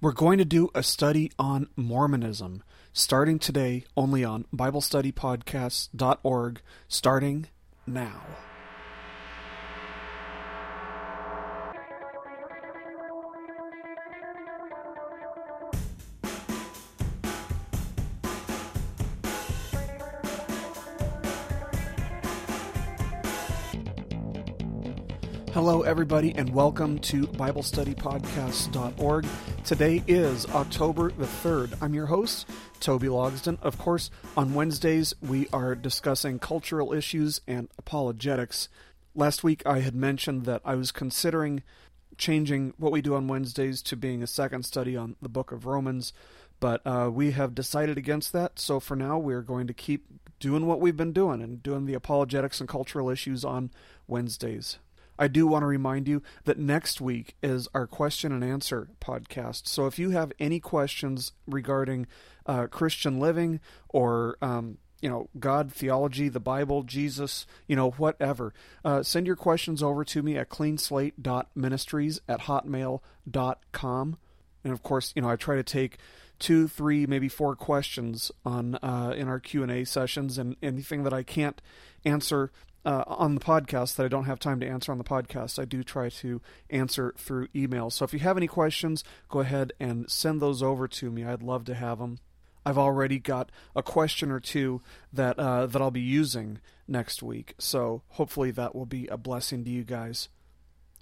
We're going to do a study on Mormonism, starting today only on BibleStudyPodcasts.org, starting now. Everybody, and welcome to BibleStudyPodcasts.org. Today is October the 3rd. I'm your host, Toby Logsden. Of course, on Wednesdays, we are discussing cultural issues and apologetics. Last week, I had mentioned that I was considering changing what we do on Wednesdays to being a second study on the book of Romans, but uh, we have decided against that. So for now, we're going to keep doing what we've been doing and doing the apologetics and cultural issues on Wednesdays. I do want to remind you that next week is our question and answer podcast. So if you have any questions regarding uh, Christian living or um, you know God, theology, the Bible, Jesus, you know whatever, uh, send your questions over to me at cleanslate.ministries at hotmail.com. And of course, you know I try to take two, three, maybe four questions on uh, in our Q and A sessions, and anything that I can't answer uh, on the podcast that I don't have time to answer on the podcast, I do try to answer through email. So if you have any questions, go ahead and send those over to me. I'd love to have them. I've already got a question or two that uh, that I'll be using next week, so hopefully that will be a blessing to you guys.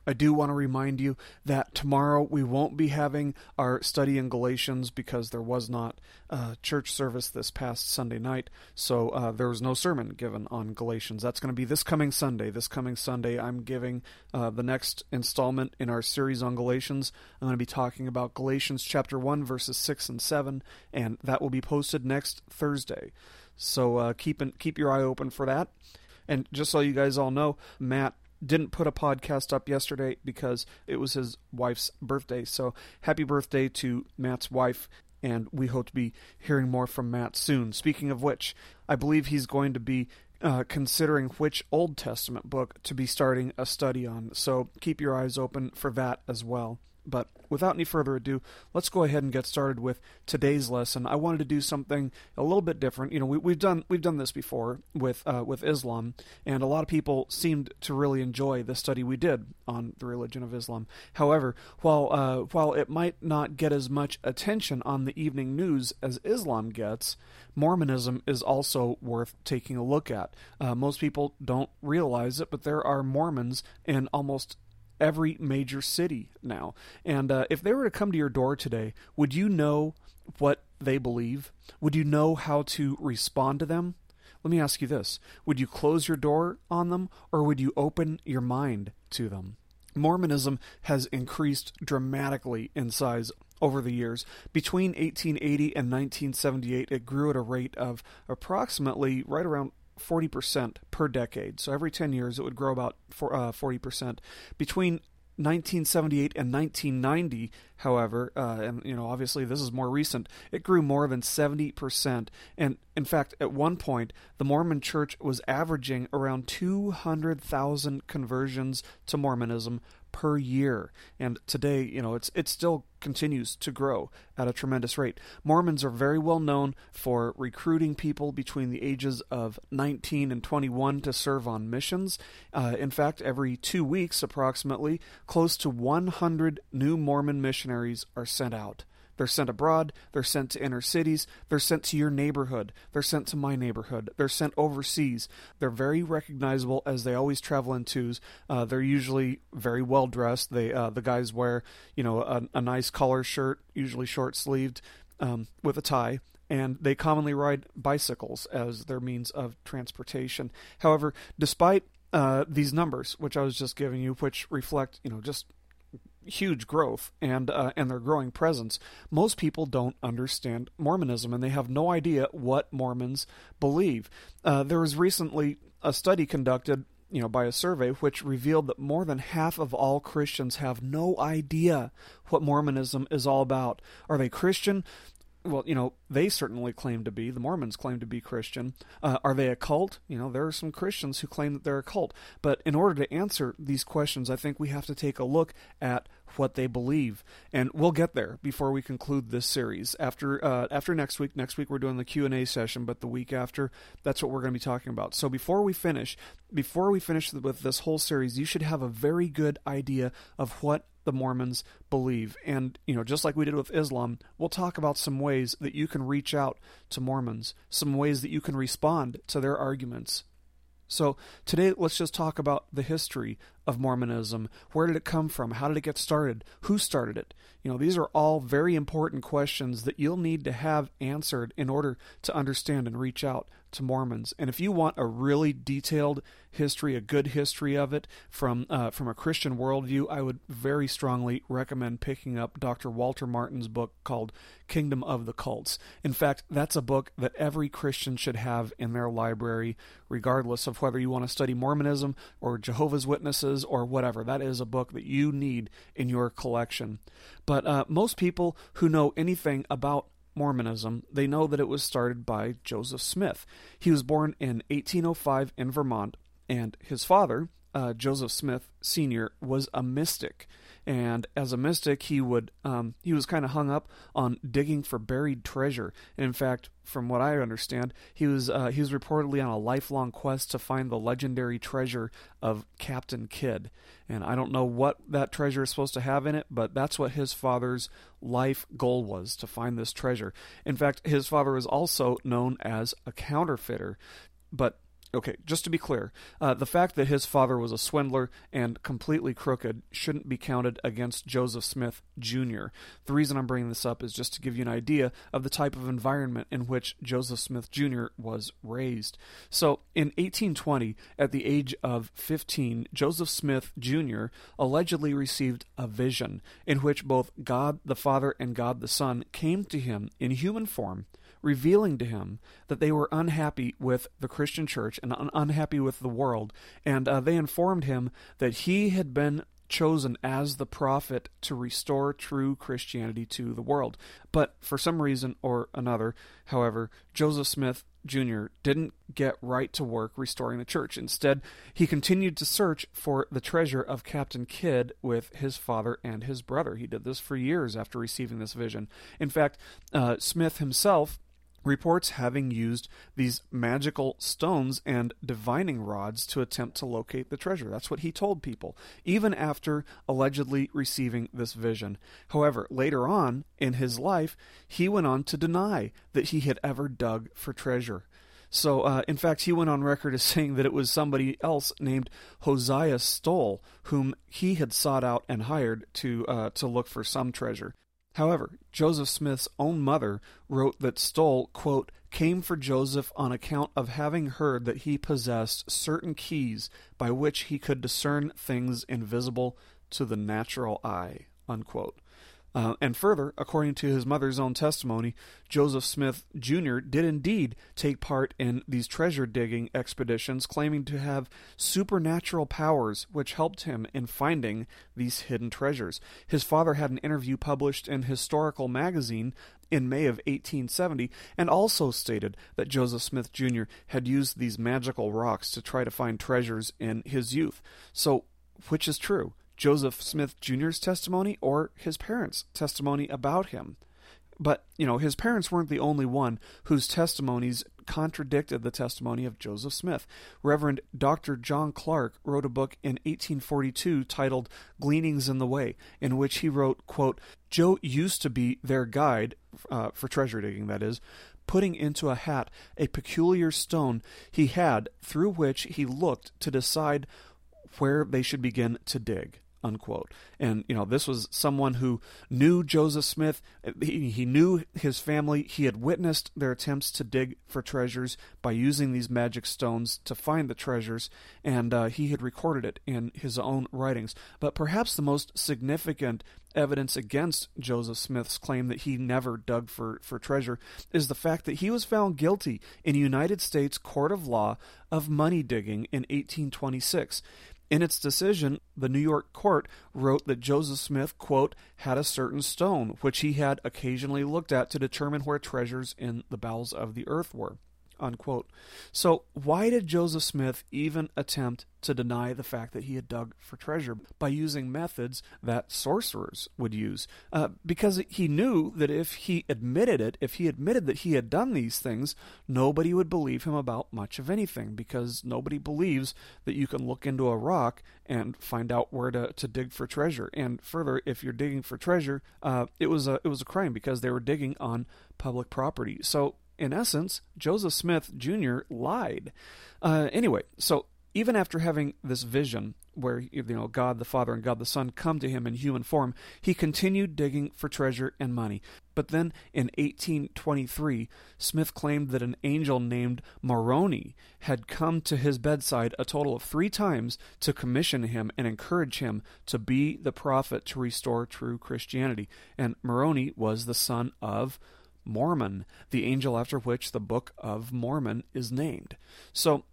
I do want to remind you that tomorrow we won't be having our study in Galatians because there was not a church service this past Sunday night, so uh, there was no sermon given on Galatians. That's going to be this coming Sunday. This coming Sunday, I'm giving uh, the next installment in our series on Galatians. I'm going to be talking about Galatians chapter 1, verses 6 and 7, and that will be posted next Thursday. So uh, keep, an, keep your eye open for that. And just so you guys all know, Matt didn't put a podcast up yesterday because it was his wife's birthday. So happy birthday to Matt's wife, and we hope to be hearing more from Matt soon. Speaking of which, I believe he's going to be uh, considering which Old Testament book to be starting a study on. So keep your eyes open for that as well. But without any further ado, let's go ahead and get started with today's lesson. I wanted to do something a little bit different. You know, we, have done we've done this before with uh, with Islam, and a lot of people seemed to really enjoy the study we did on the religion of Islam. However, while uh, while it might not get as much attention on the evening news as Islam gets, Mormonism is also worth taking a look at. Uh, most people don't realize it, but there are Mormons in almost every major city now. And uh, if they were to come to your door today, would you know what they believe? Would you know how to respond to them? Let me ask you this Would you close your door on them, or would you open your mind to them? Mormonism has increased dramatically in size over the years. Between 1880 and 1978, it grew at a rate of approximately right around 40% per decade. So every 10 years, it would grow about for, uh, 40%. Between 1978 and 1990, however, uh, and you know, obviously this is more recent, it grew more than 70%. And in fact, at one point, the Mormon Church was averaging around 200,000 conversions to Mormonism per year. And today, you know, it's it still continues to grow at a tremendous rate. Mormons are very well known for recruiting people between the ages of 19 and 21 to serve on missions. Uh, in fact, every two weeks, approximately, close to 100 new Mormon missionaries are sent out. They're sent abroad, they're sent to inner cities, they're sent to your neighborhood, they're sent to my neighborhood, they're sent overseas. They're very recognizable as they always travel in twos. Uh, they're usually very well dressed. They uh, the guys wear you know a, a nice collar shirt, usually short sleeved, um, with a tie and they commonly ride bicycles as their means of transportation. However, despite uh, these numbers, which I was just giving you, which reflect, you know, just huge growth and uh, and their growing presence, most people don't understand Mormonism and they have no idea what Mormons believe. Uh, there was recently a study conducted you know by a survey which revealed that more than half of all Christians have no idea what Mormonism is all about. Are they Christian? Well, you know, they certainly claim to be. The Mormons claim to be Christian. Uh, are they a cult? You know, there are some Christians who claim that they're a cult. But in order to answer these questions, I think we have to take a look at what they believe, and we'll get there before we conclude this series. After uh, after next week, next week we're doing the Q and A session, but the week after, that's what we're going to be talking about. So before we finish, before we finish with this whole series, you should have a very good idea of what the Mormons believe. And, you know, just like we did with Islam, we'll talk about some ways that you can reach out to Mormons, some ways that you can respond to their arguments. So, today let's just talk about the history of Mormonism. Where did it come from? How did it get started? Who started it? You know, these are all very important questions that you'll need to have answered in order to understand and reach out to Mormons. And if you want a really detailed history, a good history of it from uh, from a Christian worldview, I would very strongly recommend picking up Dr. Walter Martin's book called Kingdom of the Cults. In fact, that's a book that every Christian should have in their library, regardless of whether you want to study Mormonism or Jehovah's Witnesses or whatever. That is a book that you need in your collection. But uh, most people who know anything about Mormonism, they know that it was started by Joseph Smith. He was born in 1805 in Vermont, and his father, uh, Joseph Smith Sr., was a mystic. And as a mystic, he would um, he was kind of hung up on digging for buried treasure. And in fact, from what I understand, he was uh, he was reportedly on a lifelong quest to find the legendary treasure of Captain Kidd. And I don't know what that treasure is supposed to have in it, but that's what his father's life goal was to find this treasure. In fact, his father was also known as a counterfeiter. But Okay, just to be clear, uh, the fact that his father was a swindler and completely crooked shouldn't be counted against Joseph Smith Jr. The reason I'm bringing this up is just to give you an idea of the type of environment in which Joseph Smith Jr. was raised. So, in 1820, at the age of 15, Joseph Smith Jr. allegedly received a vision in which both God the Father and God the Son came to him in human form revealing to him that they were unhappy with the Christian church and un- unhappy with the world. And uh, they informed him that he had been chosen as the prophet to restore true Christianity to the world. But for some reason or another, however, Joseph Smith Jr. didn't get right to work restoring the church. Instead, he continued to search for the treasure of Captain Kidd with his father and his brother. He did this for years after receiving this vision. In fact, uh, Smith himself reports having used these magical stones and divining rods to attempt to locate the treasure. That's what he told people, even after allegedly receiving this vision. However, later on in his life, he went on to deny that he had ever dug for treasure. So, uh, in fact, he went on record as saying that it was somebody else named Hosea Stoll, whom he had sought out and hired to uh, to look for some treasure. However, Joseph Smith's own mother wrote that Stoll, quote, came for Joseph on account of having heard that he possessed certain keys by which he could discern things invisible to the natural eye, unquote. Uh, and further, according to his mother's own testimony, Joseph Smith Jr. did indeed take part in these treasure digging expeditions, claiming to have supernatural powers which helped him in finding these hidden treasures. His father had an interview published in Historical Magazine in May of 1870 and also stated that Joseph Smith Jr. had used these magical rocks to try to find treasures in his youth. So, which is true? Joseph Smith Jr.'s testimony or his parents' testimony about him. But, you know, his parents weren't the only one whose testimonies contradicted the testimony of Joseph Smith. Reverend Dr. John Clark wrote a book in 1842 titled Gleanings in the Way, in which he wrote, quote, Joe used to be their guide, uh, for treasure digging, that is, putting into a hat a peculiar stone he had through which he looked to decide where they should begin to dig unquote. And you know, this was someone who knew Joseph Smith. He, he knew his family. He had witnessed their attempts to dig for treasures by using these magic stones to find the treasures, and uh, he had recorded it in his own writings. But perhaps the most significant evidence against Joseph Smith's claim that he never dug for, for treasure is the fact that he was found guilty in a United States court of law of money digging in 1826. In its decision, the New York court wrote that Joseph Smith, quote, had a certain stone, which he had occasionally looked at to determine where treasures in the bowels of the earth were. Unquote. So, why did Joseph Smith even attempt to deny the fact that he had dug for treasure by using methods that sorcerers would use? Uh, because he knew that if he admitted it, if he admitted that he had done these things, nobody would believe him about much of anything, because nobody believes that you can look into a rock and find out where to, to dig for treasure. And further, if you're digging for treasure, uh, it was a it was a crime because they were digging on public property. So in essence, Joseph Smith Jr. lied. Uh, anyway, so even after having this vision where you know God the Father and God the Son come to him in human form, he continued digging for treasure and money. But then in 1823, Smith claimed that an angel named Moroni had come to his bedside a total of three times to commission him and encourage him to be the prophet to restore true Christianity. And Moroni was the son of Mormon, the angel after which the Book of Mormon is named. So,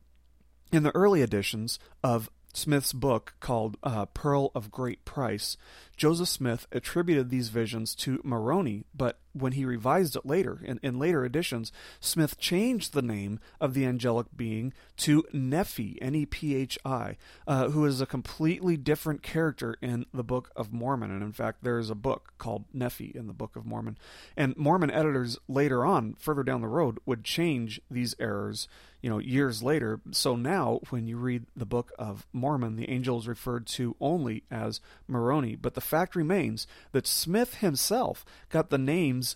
in the early editions of Smith's book called uh, Pearl of Great Price, Joseph Smith attributed these visions to Moroni, but when he revised it later, in, in later editions, Smith changed the name of the angelic being to Nephi, N E P H I, uh, who is a completely different character in the Book of Mormon. And in fact, there is a book called Nephi in the Book of Mormon. And Mormon editors later on, further down the road, would change these errors you know, years later. So now, when you read the Book of Mormon, the angel is referred to only as Moroni. But the fact remains that Smith himself got the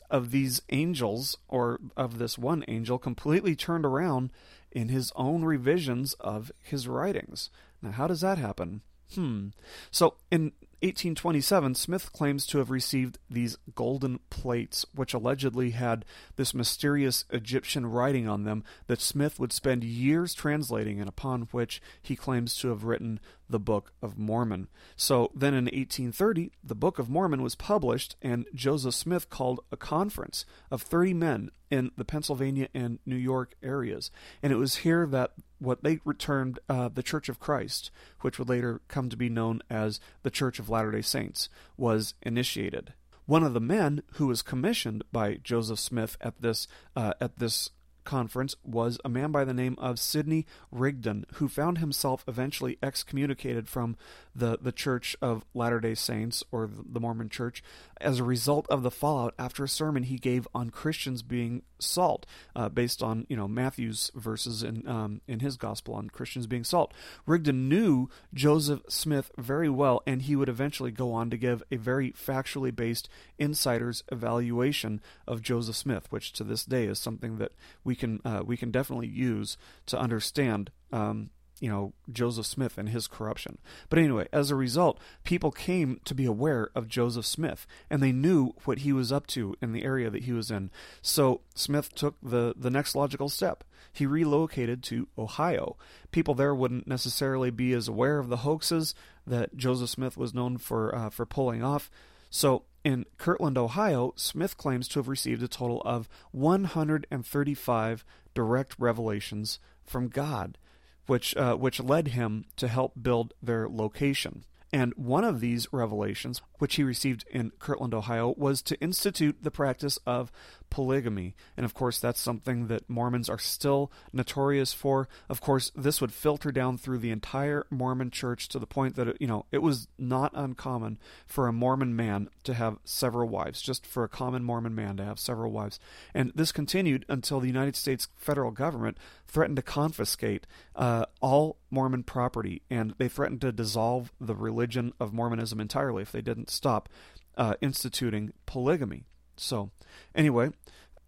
of these angels, or of this one angel, completely turned around in his own revisions of his writings. Now, how does that happen? Hmm. So, in 1827, Smith claims to have received these golden plates, which allegedly had this mysterious Egyptian writing on them that Smith would spend years translating, and upon which he claims to have written the Book of Mormon. So then in 1830, the Book of Mormon was published, and Joseph Smith called a conference of 30 men in the Pennsylvania and New York areas. And it was here that what they termed uh, the Church of Christ, which would later come to be known as the Church of Latter day Saints, was initiated. One of the men who was commissioned by Joseph Smith at this uh, at this conference was a man by the name of Sidney Rigdon, who found himself eventually excommunicated from the, the Church of Latter day Saints, or the Mormon Church, as a result of the fallout after a sermon he gave on Christians being salt, uh, based on you know Matthew's verses in um, in his gospel on Christians being salt. Rigdon knew Joseph Smith very well, and he would eventually go on to give a very factually based insider's evaluation of Joseph Smith, which to this day is something that we can uh, we can definitely use to understand um, you know Joseph Smith and his corruption. But anyway, as a result, people came to be aware of Joseph Smith and they knew what he was up to in the area that he was in. So Smith took the the next logical step. He relocated to Ohio. People there wouldn't necessarily be as aware of the hoaxes that Joseph Smith was known for uh, for pulling off. So in Kirtland, Ohio, Smith claims to have received a total of 135 direct revelations from God, which uh, which led him to help build their location. And one of these revelations, which he received in Kirtland, Ohio, was to institute the practice of polygamy. And of course, that's something that Mormons are still notorious for. Of course, this would filter down through the entire Mormon church to the point that, it, you know, it was not uncommon for a Mormon man to have several wives, just for a common Mormon man to have several wives. And this continued until the United States federal government threatened to confiscate uh, all Mormon property, and they threatened to dissolve the religion of Mormonism entirely if they didn't stop uh, instituting polygamy. So, anyway,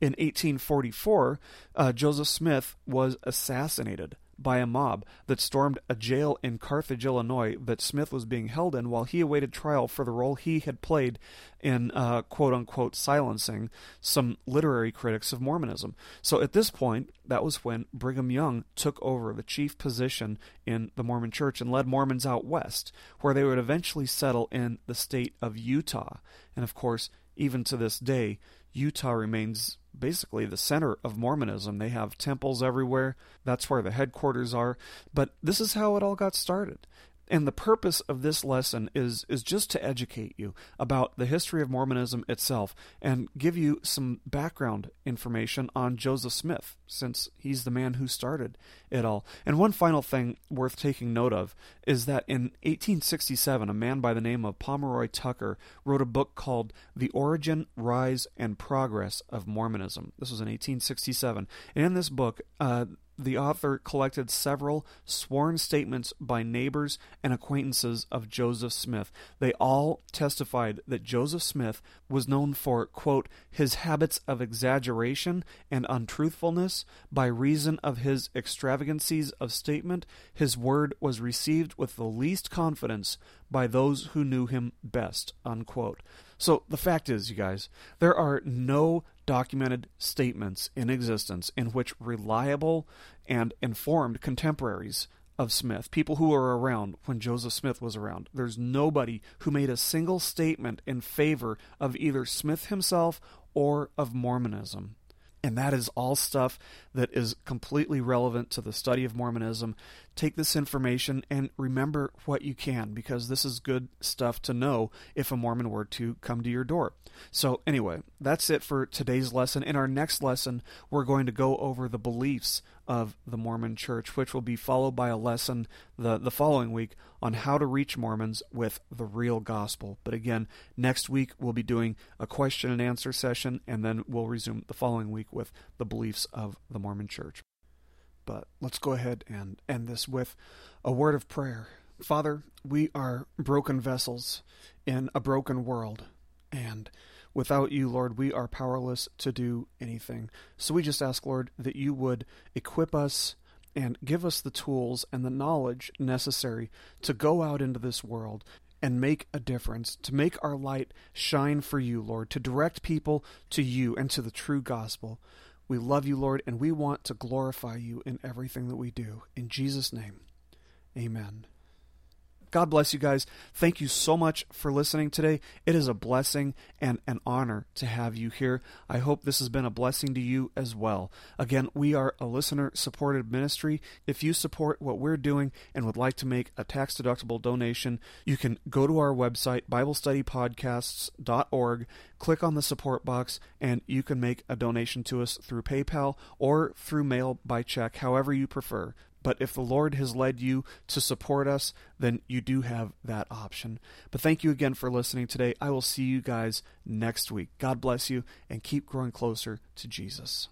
in 1844, uh, Joseph Smith was assassinated by a mob that stormed a jail in Carthage, Illinois, that Smith was being held in while he awaited trial for the role he had played in uh, quote unquote silencing some literary critics of Mormonism. So at this point, that was when Brigham Young took over the chief position in the Mormon church and led Mormons out west, where they would eventually settle in the state of Utah. And of course, even to this day, Utah remains basically the center of Mormonism. They have temples everywhere. That's where the headquarters are. But this is how it all got started. And the purpose of this lesson is is just to educate you about the history of Mormonism itself and give you some background information on Joseph Smith, since he's the man who started it all. And one final thing worth taking note of is that in 1867, a man by the name of Pomeroy Tucker wrote a book called The Origin, Rise, and Progress of Mormonism. This was in 1867. And in this book, uh, the author collected several sworn statements by neighbors and acquaintances of Joseph Smith. They all testified that Joseph Smith was known for, quote, his habits of exaggeration and untruthfulness. By reason of his extravagancies of statement, his word was received with the least confidence by those who knew him best, unquote. So the fact is, you guys, there are no documented statements in existence in which reliable and informed contemporaries of Smith, people who were around when Joseph Smith was around. There's nobody who made a single statement in favor of either Smith himself or of Mormonism. And that is all stuff that is completely relevant to the study of Mormonism. Take this information and remember what you can, because this is good stuff to know if a Mormon were to come to your door. So, anyway, that's it for today's lesson. In our next lesson, we're going to go over the beliefs of the Mormon Church, which will be followed by a lesson the, the following week on how to reach Mormons with the real gospel. But again, next week we'll be doing a question and answer session, and then we'll resume the following week with the beliefs of the Mormon Church. But let's go ahead and end this with a word of prayer. Father, we are broken vessels in a broken world, and Without you, Lord, we are powerless to do anything. So we just ask, Lord, that you would equip us and give us the tools and the knowledge necessary to go out into this world and make a difference, to make our light shine for you, Lord, to direct people to you and to the true gospel. We love you, Lord, and we want to glorify you in everything that we do. In Jesus' name, amen. God bless you guys. Thank you so much for listening today. It is a blessing and an honor to have you here. I hope this has been a blessing to you as well. Again, we are a listener supported ministry. If you support what we're doing and would like to make a tax deductible donation, you can go to our website, BibleStudyPodcasts.org, click on the support box, and you can make a donation to us through PayPal or through mail by check, however you prefer. But if the Lord has led you to support us, then you do have that option. But thank you again for listening today. I will see you guys next week. God bless you and keep growing closer to Jesus.